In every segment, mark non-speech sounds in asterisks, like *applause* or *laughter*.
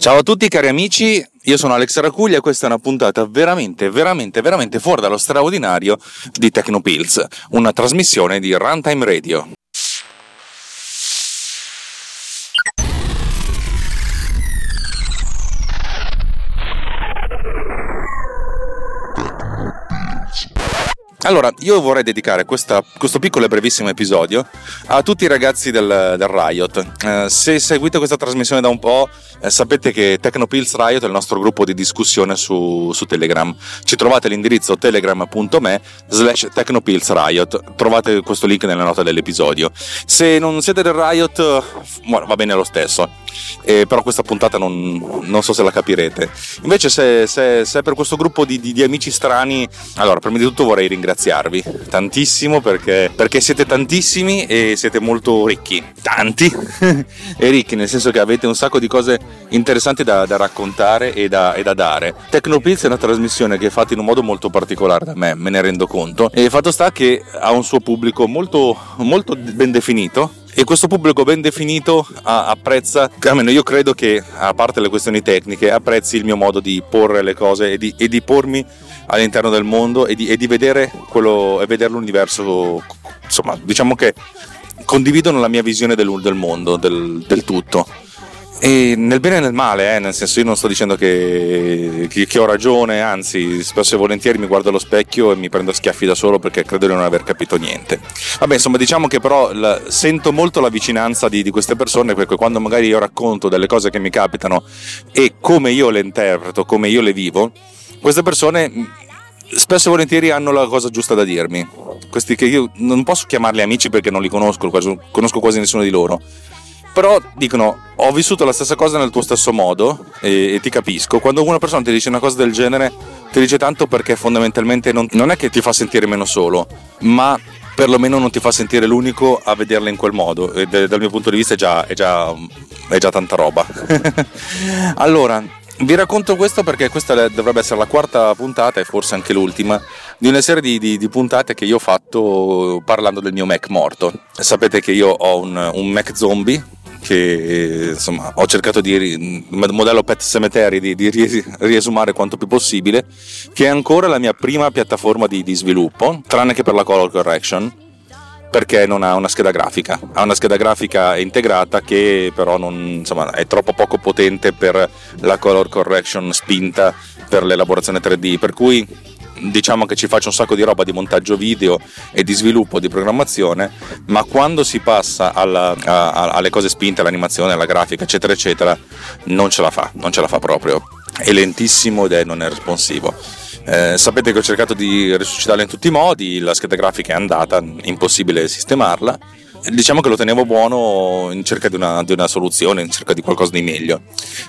Ciao a tutti cari amici, io sono Alex Racuglia e questa è una puntata veramente, veramente, veramente fuori dallo straordinario di Tecnopills, una trasmissione di Runtime Radio. Allora, io vorrei dedicare questa, questo piccolo e brevissimo episodio a tutti i ragazzi del, del Riot. Eh, se seguite questa trasmissione da un po', eh, sapete che Technopills Riot è il nostro gruppo di discussione su, su Telegram. Ci trovate l'indirizzo telegram.me slash Technopills Riot. Trovate questo link nella nota dell'episodio. Se non siete del Riot, va bene lo stesso. Eh, però questa puntata non, non, so se la capirete. Invece, se, se, se è per questo gruppo di, di, di amici strani, allora, prima di tutto vorrei ringraziare ringraziarvi tantissimo perché, perché siete tantissimi e siete molto ricchi, tanti. *laughs* E ricchi nel senso che avete un sacco di cose interessanti da, da raccontare e da, e da dare. Tecnopills è una trasmissione che è fatta in un modo molto particolare da me, me ne rendo conto. E fatto sta che ha un suo pubblico molto, molto ben definito e questo pubblico ben definito apprezza, almeno io credo che a parte le questioni tecniche, apprezzi il mio modo di porre le cose e di, e di pormi all'interno del mondo e di, e di vedere quello, e vedere l'universo, insomma, diciamo che condividono la mia visione del, del mondo, del, del, tutto. E nel bene e nel male, eh, nel senso io non sto dicendo che, che, che, ho ragione, anzi spesso e volentieri mi guardo allo specchio e mi prendo schiaffi da solo perché credo di non aver capito niente. Vabbè, insomma diciamo che però la, sento molto la vicinanza di, di, queste persone perché quando magari io racconto delle cose che mi capitano e come io le interpreto, come io le vivo, queste persone spesso e volentieri hanno la cosa giusta da dirmi. Questi che io non posso chiamarli amici perché non li conosco, conosco quasi nessuno di loro. Però dicono: Ho vissuto la stessa cosa nel tuo stesso modo e, e ti capisco. Quando una persona ti dice una cosa del genere, ti dice tanto perché fondamentalmente non, non è che ti fa sentire meno solo, ma perlomeno non ti fa sentire l'unico a vederla in quel modo. E dal mio punto di vista è già, è già, è già tanta roba. *laughs* allora, vi racconto questo perché questa dovrebbe essere la quarta puntata e forse anche l'ultima di una serie di, di, di puntate che io ho fatto parlando del mio Mac morto. Sapete che io ho un, un Mac zombie che insomma ho cercato di modello Pet Cemetery di, di riesumare quanto più possibile che è ancora la mia prima piattaforma di, di sviluppo tranne che per la color correction perché non ha una scheda grafica. Ha una scheda grafica integrata che però non, insomma, è troppo poco potente per la color correction spinta per l'elaborazione 3D, per cui diciamo che ci faccio un sacco di roba di montaggio video e di sviluppo di programmazione, ma quando si passa alla, a, alle cose spinte, all'animazione, alla grafica, eccetera, eccetera, non ce la fa, non ce la fa proprio. È lentissimo ed è non è responsivo. Eh, sapete che ho cercato di risuscitarla in tutti i modi, la scheda grafica è andata, impossibile sistemarla. Diciamo che lo tenevo buono in cerca di una, di una, soluzione, in cerca di qualcosa di meglio.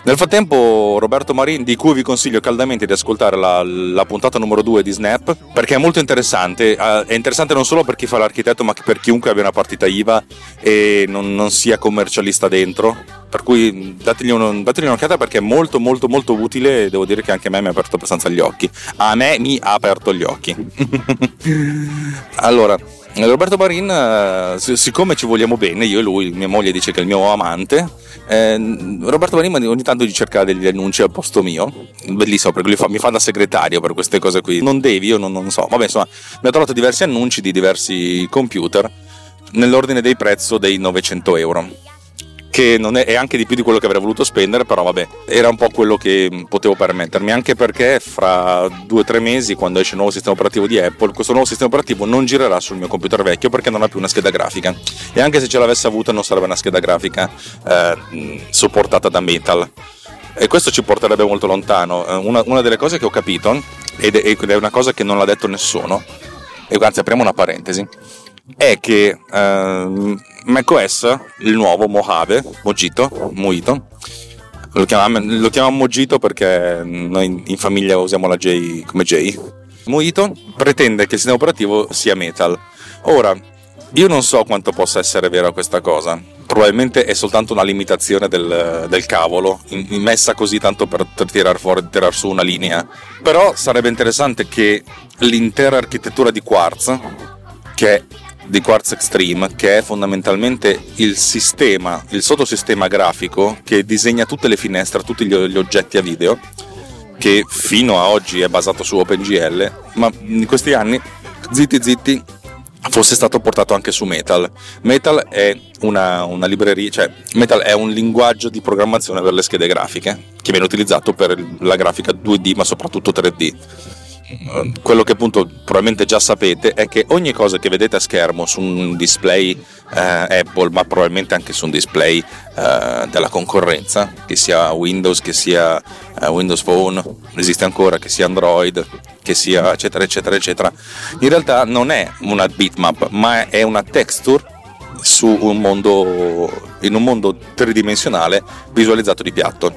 Nel frattempo, Roberto Marin, di cui vi consiglio caldamente di ascoltare la, la puntata numero 2 di Snap, perché è molto interessante. Eh, è interessante non solo per chi fa l'architetto, ma per chiunque abbia una partita IVA e non, non sia commercialista dentro per cui dategli, un, dategli, un'occhiata perché è molto molto molto utile e devo dire che anche a me mi ha aperto abbastanza gli occhi a me mi ha aperto gli occhi *laughs* allora Roberto Marin eh, siccome ci vogliamo bene io e lui mia moglie dice che è il mio amante eh, Roberto Marin ogni tanto gli cerca degli annunci al posto mio bellissimo perché fa, mi fa da segretario per queste cose qui. Non devi io non, non so. Vabbè insomma mi ha trovato diversi annunci di diversi computer nell'ordine dei prezzo dei 900 euro che è, è, anche di più di quello che avrei voluto spendere, però vabbè, era un po' quello che potevo permettermi, anche perché fra due o tre mesi, quando esce il nuovo sistema operativo di Apple, questo nuovo sistema operativo non girerà sul mio computer vecchio perché non ha più una scheda grafica. E anche se ce l'avesse avuta non sarebbe una scheda grafica eh, supportata da Metal. E questo ci porterebbe molto lontano. Eh, una, una delle cose che ho capito, ed è una cosa che non l'ha detto nessuno, e anzi apriamo una parentesi, è che eh, macOS, il nuovo Mojave, Mojito, Mojito Lo chiamiamo, lo chiamiamo Mojito perché noi in famiglia usiamo la J come J. Mojito pretende che il sistema operativo sia metal. Ora, io non so quanto possa essere vera questa cosa. Probabilmente è soltanto una limitazione del, del cavolo, messa così tanto per, per tirar fuori, tirar su una linea. Però sarebbe interessante che l'intera architettura di Quartz, che di Quartz Extreme, che è fondamentalmente il sistema, il sottosistema grafico che disegna tutte le finestre, tutti gli, oggetti a video, che fino a oggi è basato su OpenGL, ma in questi anni, zitti zitti, fosse stato portato anche su Metal. Metal è una, una, libreria, cioè Metal è un linguaggio di programmazione per le schede grafiche che viene utilizzato per la grafica 2D ma soprattutto 3D quello che appunto probabilmente già sapete è che ogni cosa che vedete a schermo su un display eh, Apple, ma probabilmente anche su un display eh, della concorrenza, che sia Windows, che sia eh, Windows Phone, esiste ancora, che sia Android, che sia eccetera eccetera eccetera, in realtà non è una bitmap, ma è una texture un mondo, in un mondo tridimensionale visualizzato di piatto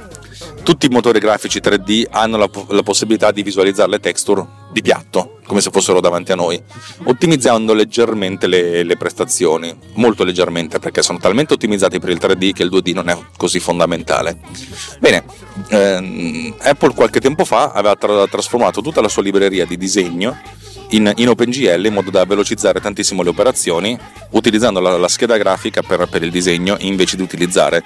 tutti i motori grafici 3D hanno la, la, possibilità di visualizzare le texture di piatto, come se fossero davanti a noi, ottimizzando leggermente le, le prestazioni, molto leggermente perché sono talmente ottimizzati per il 3D che il 2D non è così fondamentale. Bene, ehm, Apple qualche tempo fa aveva tra- trasformato tutta la sua libreria di disegno in, in, OpenGL in modo da velocizzare tantissimo le operazioni utilizzando la, la scheda grafica per, per, il disegno invece di utilizzare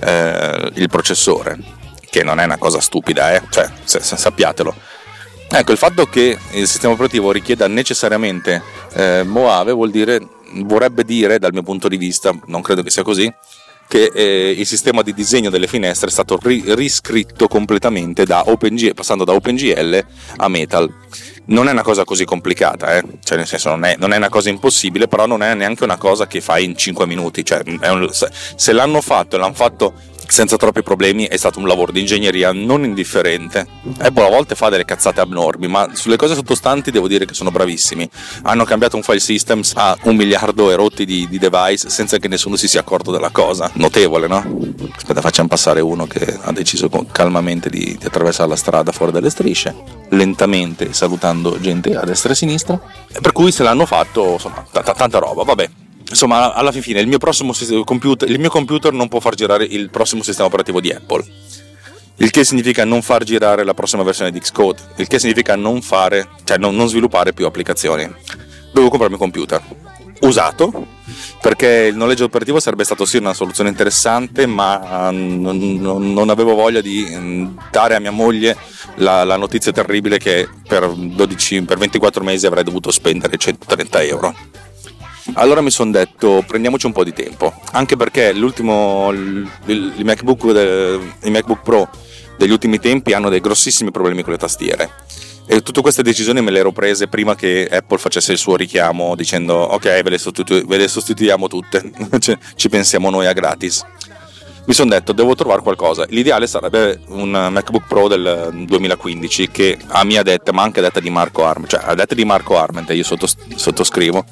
eh, il processore che non è una cosa stupida, eh? cioè, sappiatelo. Ecco, il fatto che il sistema operativo richieda necessariamente eh, Moave vuol dire, vorrebbe dire, dal mio punto di vista, non credo che sia così, che eh, il sistema di disegno delle finestre è stato ri- riscritto completamente da OpenGL, passando da OpenGL a Metal. Non è una cosa così complicata, eh? cioè nel senso non è, non è, una cosa impossibile, però non è neanche una cosa che fai in 5 minuti. Cioè, un, se l'hanno fatto e l'hanno fatto senza troppi problemi è stato un lavoro di ingegneria non indifferente. Apple a volte fa delle cazzate abnormi, ma sulle cose sottostanti devo dire che sono bravissimi. Hanno cambiato un file systems a un miliardo e rotti di, di device senza che nessuno si sia accorto della cosa. Notevole, no? Aspetta, facciamo passare uno che ha deciso calmamente di, di attraversare la strada fuori dalle strisce, lentamente salutando gente a destra e a sinistra. Per cui se l'hanno fatto, insomma, t- t- tanta roba, vabbè insomma, alla fine il mio, computer, il mio computer non può far girare il prossimo sistema operativo di Apple. Il che significa non far girare la prossima versione di Xcode, il che significa non fare, cioè non, non sviluppare più applicazioni. Devo comprarmi un computer usato perché il noleggio operativo sarebbe stato sì una soluzione interessante, ma non, non, non avevo voglia di mm, dare a mia moglie la, la notizia terribile che per, 12, per 24 mesi avrei dovuto spendere 130 euro. Allora mi sono detto prendiamoci un po' di tempo, anche perché l'ultimo, i MacBook, MacBook Pro degli ultimi tempi hanno dei grossissimi problemi con le tastiere. E tutte queste decisioni me le ero prese prima che Apple facesse il suo richiamo dicendo ok ve le, sostitu- ve le sostituiamo tutte, *laughs* ci pensiamo noi a gratis. Mi sono detto devo trovare qualcosa. L'ideale sarebbe un MacBook Pro del 2015 che a mia detta, ma anche a detta di Marco Arment, cioè a detta di Marco Arment, io sottos- sottoscrivo,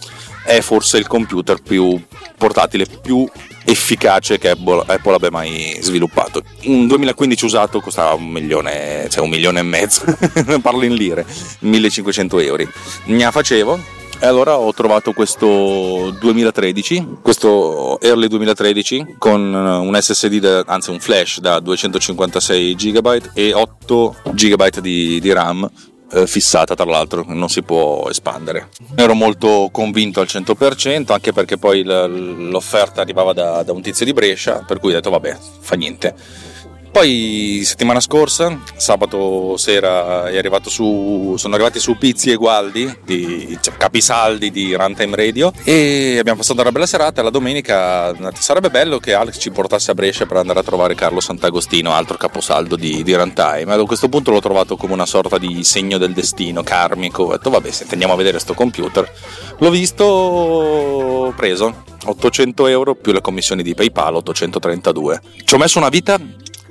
è forse il computer più portatile, più efficace che Apple, Apple, abbia mai sviluppato. Un 2015 usato costava un milione, cioè un milione e mezzo, *laughs* parlo in lire, 1500 euro. La facevo e allora ho trovato questo 2013, questo early 2013 con un SSD, da, anzi un flash da 256 GB e 8 GB di, di RAM eh, fissata tra l'altro, non si può espandere. Ero molto convinto al 100%, anche perché poi l'offerta arrivava da, da un tizio di Brescia, per cui ho detto vabbè, fa niente poi settimana scorsa, sabato sera, su, sono arrivati su Pizzi e Gualdi, di, cioè, capisaldi di Runtime Radio, e abbiamo passato una bella serata. La domenica sarebbe bello che Alex ci portasse a Brescia per andare a trovare Carlo Sant'Agostino, altro caposaldo di, di Runtime. A questo punto l'ho trovato come una sorta di segno del destino karmico. Ho detto, vabbè, se andiamo a vedere sto computer. L'ho visto preso 800 euro più le commissioni di PayPal 832. Ci ho messo una vita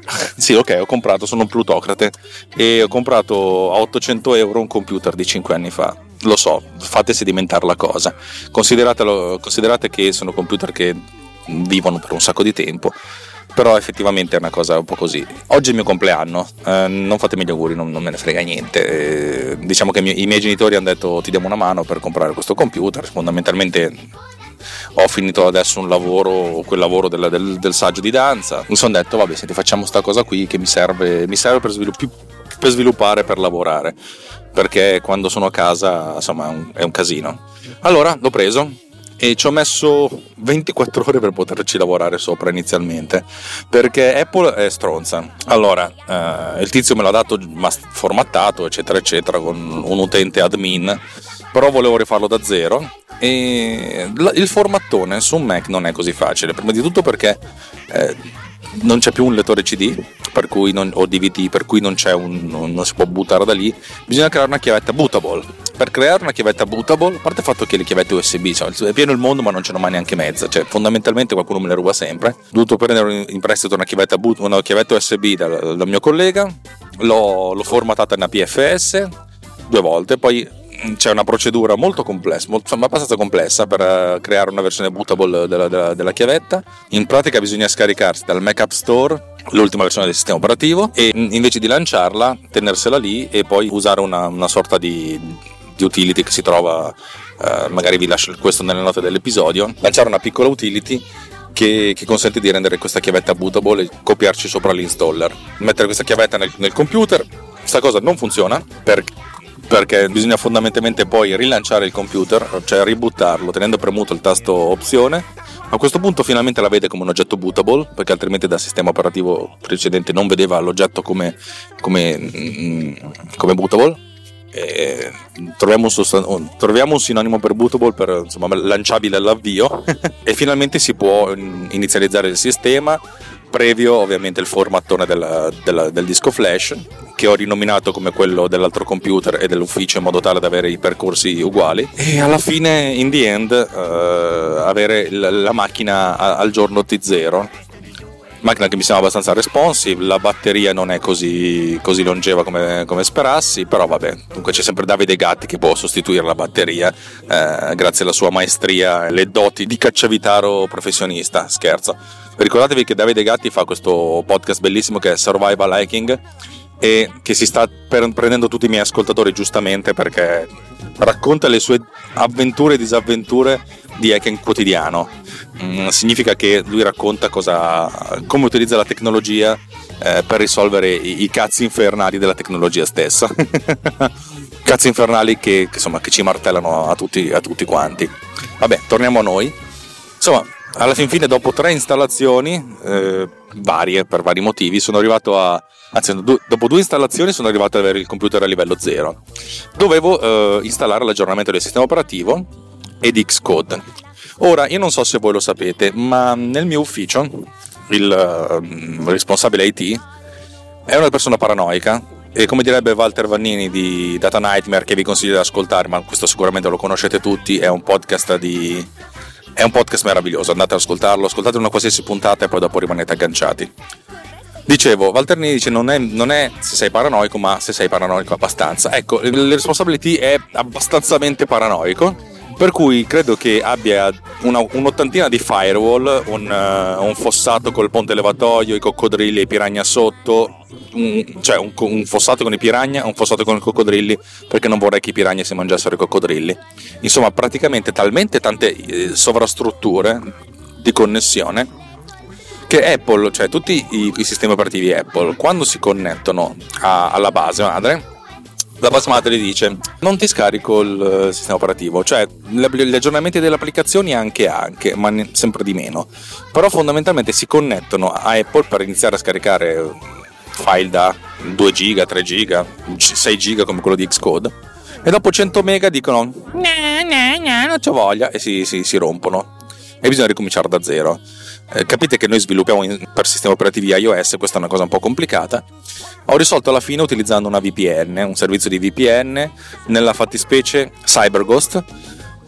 *laughs* sì, ok, ho comprato, sono un plutocrate e ho comprato a 800 euro un computer di 5 anni fa. Lo so, fate sedimentare la cosa. Considerate che sono computer che vivono per un sacco di tempo però effettivamente è una cosa un po' così. Oggi è il mio compleanno, eh, non fatemi gli auguri, non, non me ne frega niente. Eh, diciamo che i miei genitori hanno detto ti diamo una mano per comprare questo computer, fondamentalmente ho finito adesso un lavoro, quel lavoro del, del, del saggio di danza, mi sono detto vabbè se ti facciamo sta cosa qui che mi serve, mi serve per, svilupp- per sviluppare, per lavorare, perché quando sono a casa insomma è un, è un casino. Allora l'ho preso, e ci ho messo 24 ore per poterci lavorare sopra inizialmente perché Apple è stronza. Allora eh, il tizio me l'ha dato formattato eccetera eccetera con un utente admin però volevo rifarlo da zero e il formattone su un Mac non è così facile prima di tutto perché eh, non c'è più un lettore CD non, o DVD per cui non, un, non, si può buttare da lì. Bisogna creare una chiavetta bootable. Per creare una chiavetta bootable a parte il fatto che le chiavette USB cioè, pieno il mondo ma non ce n'è mai neanche mezza cioè fondamentalmente qualcuno me le ruba sempre. Ho dovuto prendere in prestito una chiavetta, boot, una chiavetta USB dal, dal mio collega l'ho, l'ho formatata in APFS due volte poi c'è una procedura molto complessa, molto, abbastanza complessa per uh, creare una versione bootable della, della, della, chiavetta. In pratica bisogna scaricarsi dal Mac App Store l'ultima versione del sistema operativo e invece di lanciarla, tenersela lì e poi usare una, una sorta di, di, utility che si trova, uh, magari vi lascio questo nelle note dell'episodio, lanciare una piccola utility che, che, consente di rendere questa chiavetta bootable e copiarci sopra l'installer. Mettere questa chiavetta nel, nel computer, questa cosa non funziona perché perché bisogna fondamentalmente poi rilanciare il computer, cioè ributtarlo tenendo premuto il tasto opzione. A questo punto finalmente la vede come un oggetto bootable, perché altrimenti dal sistema operativo precedente non vedeva l'oggetto come, come, mm, come bootable. Troviamo un, sostan- troviamo un, sinonimo per bootable per insomma, lanciabile all'avvio *laughs* e finalmente si può inizializzare il sistema previo ovviamente il formattone della, della, del disco flash che ho rinominato come quello dell'altro computer e dell'ufficio in modo tale da avere i percorsi uguali e alla fine in the end uh, avere la macchina al giorno T0 macchina che mi sembra abbastanza responsive, la batteria non è così, così longeva come, come, sperassi, però vabbè, comunque c'è sempre Davide Gatti che può sostituire la batteria eh, grazie alla sua maestria e le doti di cacciavitaro professionista, scherzo. Ricordatevi che Davide Gatti fa questo podcast bellissimo che è Survival Hiking e che si sta prendendo tutti i miei ascoltatori giustamente perché racconta le sue avventure e disavventure di hiking quotidiano. Mm, significa che lui racconta cosa, come utilizza la tecnologia eh, per risolvere i, i, cazzi infernali della tecnologia stessa. *laughs* cazzi infernali che, che, insomma, che ci martellano a tutti, a tutti quanti. Vabbè, torniamo a noi. Insomma, alla fin fine, dopo tre installazioni, eh, varie per vari motivi, sono arrivato a. Anzi, dopo due installazioni sono arrivato ad avere il computer a livello 0. Dovevo eh, installare l'aggiornamento del sistema operativo e di Xcode. Ora, io non so se voi lo sapete, ma nel mio ufficio il uh, responsabile IT è una persona paranoica e come direbbe Walter Vannini di Data Nightmare che vi consiglio di ascoltare, ma questo sicuramente lo conoscete tutti, è un podcast di è un podcast meraviglioso, andate ad ascoltarlo, ascoltate una qualsiasi puntata e poi dopo rimanete agganciati. Dicevo, Valterni dice non è, non è, se sei paranoico, ma se sei paranoico abbastanza. Ecco, il responsability è abbastanzamente paranoico, per cui credo che abbia una, un'ottantina di firewall, un, uh, un, fossato col ponte levatoio, i coccodrilli e i piranha sotto, un, cioè un, un, fossato con i piranha, un fossato con i coccodrilli, perché non vorrei che i piranha si mangiassero i coccodrilli. Insomma, praticamente talmente tante eh, sovrastrutture di connessione che Apple, cioè tutti i, i sistemi operativi Apple, quando si connettono a, alla base madre, la base madre dice non ti scarico il sistema operativo, cioè gli aggiornamenti delle applicazioni anche anche, ma sempre di meno. Però fondamentalmente si connettono a Apple per iniziare a scaricare file da 2 giga, 3 giga, 6 giga come quello di Xcode e dopo 100 mega dicono no, no, no, non c'ho voglia e si, si, si rompono e bisogna ricominciare da zero. Eh, capite che noi sviluppiamo in, per sistemi operativi iOS, questa è una cosa un po' complicata. Ho risolto alla fine utilizzando una VPN, un servizio di VPN, nella fattispecie CyberGhost.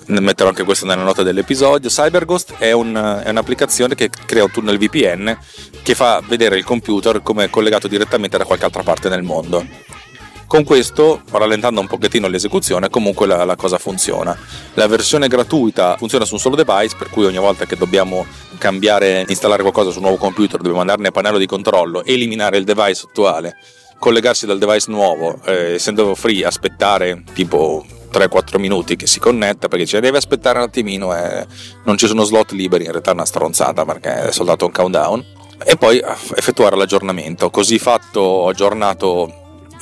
Metterò anche questo nella nota dell'episodio. CyberGhost è, un, è un'applicazione che crea un tunnel VPN che fa vedere il computer come collegato direttamente da qualche altra parte nel mondo. Con questo, rallentando un pochettino l'esecuzione, comunque la, la, cosa funziona. La versione gratuita funziona su un solo device, per cui ogni volta che dobbiamo cambiare, installare qualcosa su un nuovo computer, dobbiamo andarne a pannello di controllo, eliminare il device attuale, collegarsi dal device nuovo, eh, essendo free, aspettare tipo 3-4 minuti che si connetta perché ci deve aspettare un attimino e non ci sono slot liberi, in realtà è una stronzata perché è soltanto un countdown e poi effettuare l'aggiornamento. Così fatto ho aggiornato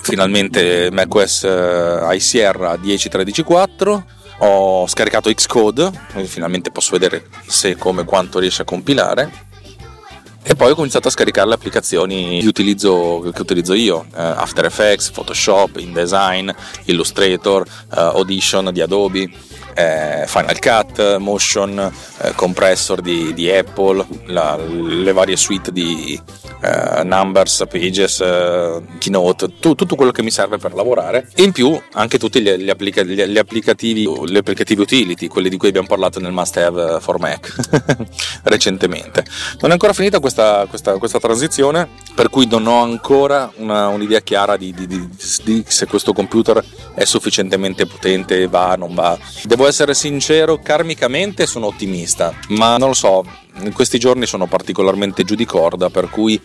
finalmente macOS eh, iSierra 10.13.4 ho scaricato Xcode finalmente posso vedere se come quanto riesce a compilare. E poi ho cominciato a scaricare le applicazioni che utilizzo, che utilizzo io, eh, After Effects, Photoshop, InDesign, Illustrator, eh, Audition di Adobe, eh, Final Cut, Motion, eh, Compressor di, di Apple, la, le varie suite di, eh, numbers, pages, eh, keynote, tu, tutto quello che mi serve per lavorare e in più anche tutti gli, gli, applica- gli, gli, applicativi, applicativi utility, quelli di cui abbiamo parlato nel must have for Mac *laughs* recentemente. Non è ancora finita questa, questa, questa, transizione, per cui non ho ancora una, un'idea chiara di, di, di, di se questo computer è sufficientemente potente, va, non va. Devo essere sincero, karmicamente sono ottimista, ma non lo so, in questi giorni sono particolarmente giù di corda, per cui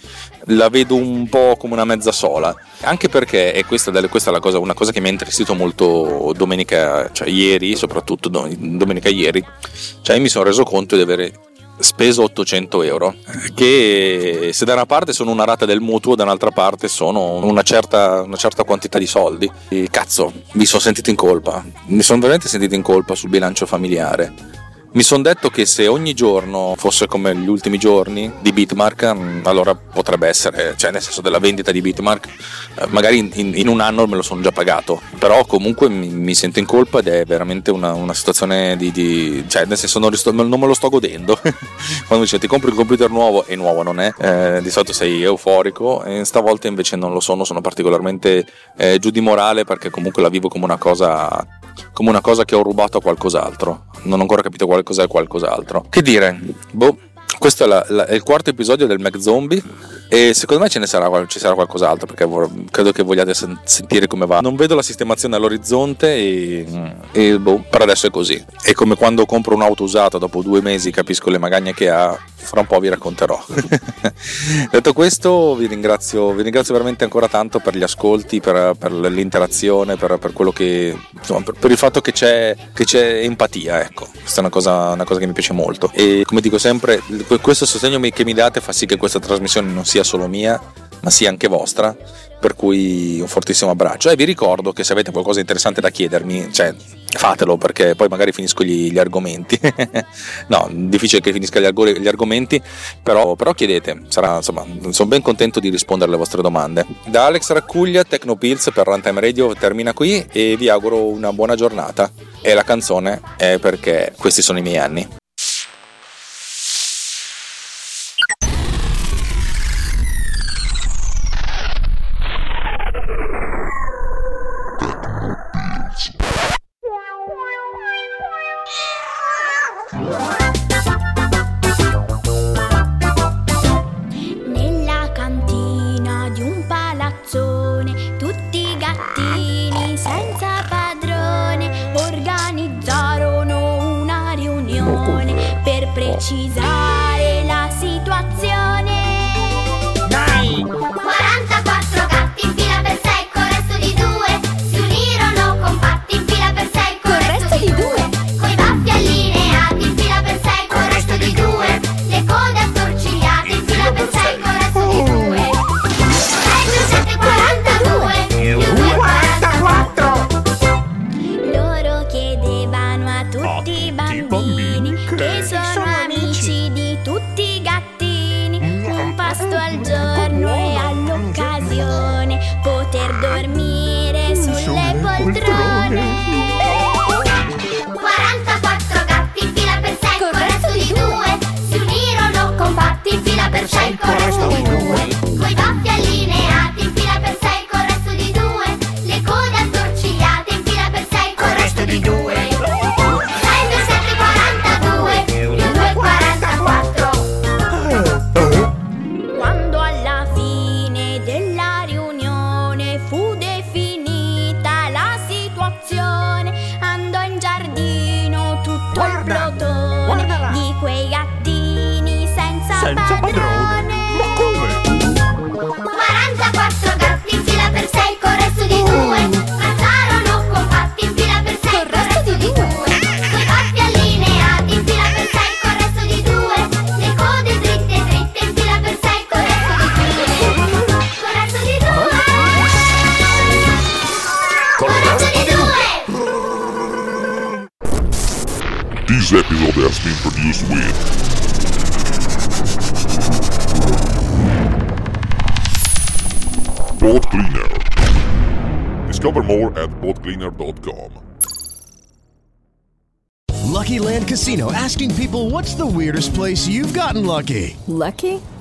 la vedo un po' come una mezza sola. Anche perché, e questa, questa è cosa, una cosa che mi ha intristito molto domenica, cioè ieri, soprattutto domenica ieri, cioè mi sono reso conto di avere speso 800 euro che se da una parte sono una rata del mutuo da un'altra parte sono una certa, una certa quantità di soldi. E cazzo mi sono sentito in colpa. Mi sono veramente sentito in colpa sul bilancio familiare mi sono detto che se ogni giorno fosse come gli ultimi giorni di Bitmark, mm, allora potrebbe essere, cioè nel senso della vendita di Bitmark, eh, magari in, in un anno me lo sono già pagato, però comunque mi, mi sento in colpa ed è veramente una, una situazione di, di, cioè nel senso non, non me lo sto godendo. *laughs* Quando dice ti compri un computer nuovo e nuovo non è, eh, di solito sei euforico e stavolta invece non lo sono, sono particolarmente eh, giù di morale perché comunque la vivo come una cosa come una cosa che ho rubato a qualcos'altro. Non ho ancora capito quale cos'è qualcos'altro. Che dire? Boh, questo è, la, la, è, il quarto episodio del Mac Zombie e secondo me ce ne sarà, ci sarà qualcos'altro perché vor, credo che vogliate sen- sentire come va. Non vedo la sistemazione all'orizzonte e, e boh, per adesso è così. È come quando compro un'auto usata dopo due mesi capisco le magagne che ha, fra un po' vi racconterò. *laughs* Detto questo vi ringrazio, vi ringrazio, veramente ancora tanto per gli ascolti, per, per l'interazione, per, per, che, insomma, per il fatto che c'è, che c'è, empatia, ecco. Questa è una cosa, una cosa che mi piace molto. E come dico sempre, questo sostegno che mi date fa sì che questa trasmissione non sia solo mia, ma sia anche vostra. Per cui un fortissimo abbraccio. E vi ricordo che se avete qualcosa di interessante da chiedermi, cioè fatelo perché poi magari finisco gli, gli argomenti. *laughs* no, difficile che finisca gli, arg- gli argomenti, però, però, chiedete, Sarà, insomma, sono ben contento di rispondere alle vostre domande. Da Alex Raccuglia, Tecnopills per Runtime Radio termina qui e vi auguro una buona giornata. E la canzone è perché questi sono i miei anni. she's. Fu definito has been produced with Boat Cleaner. Discover more at boatcleaner.com. Lucky Land Casino asking people what's the weirdest place you've gotten lucky? Lucky?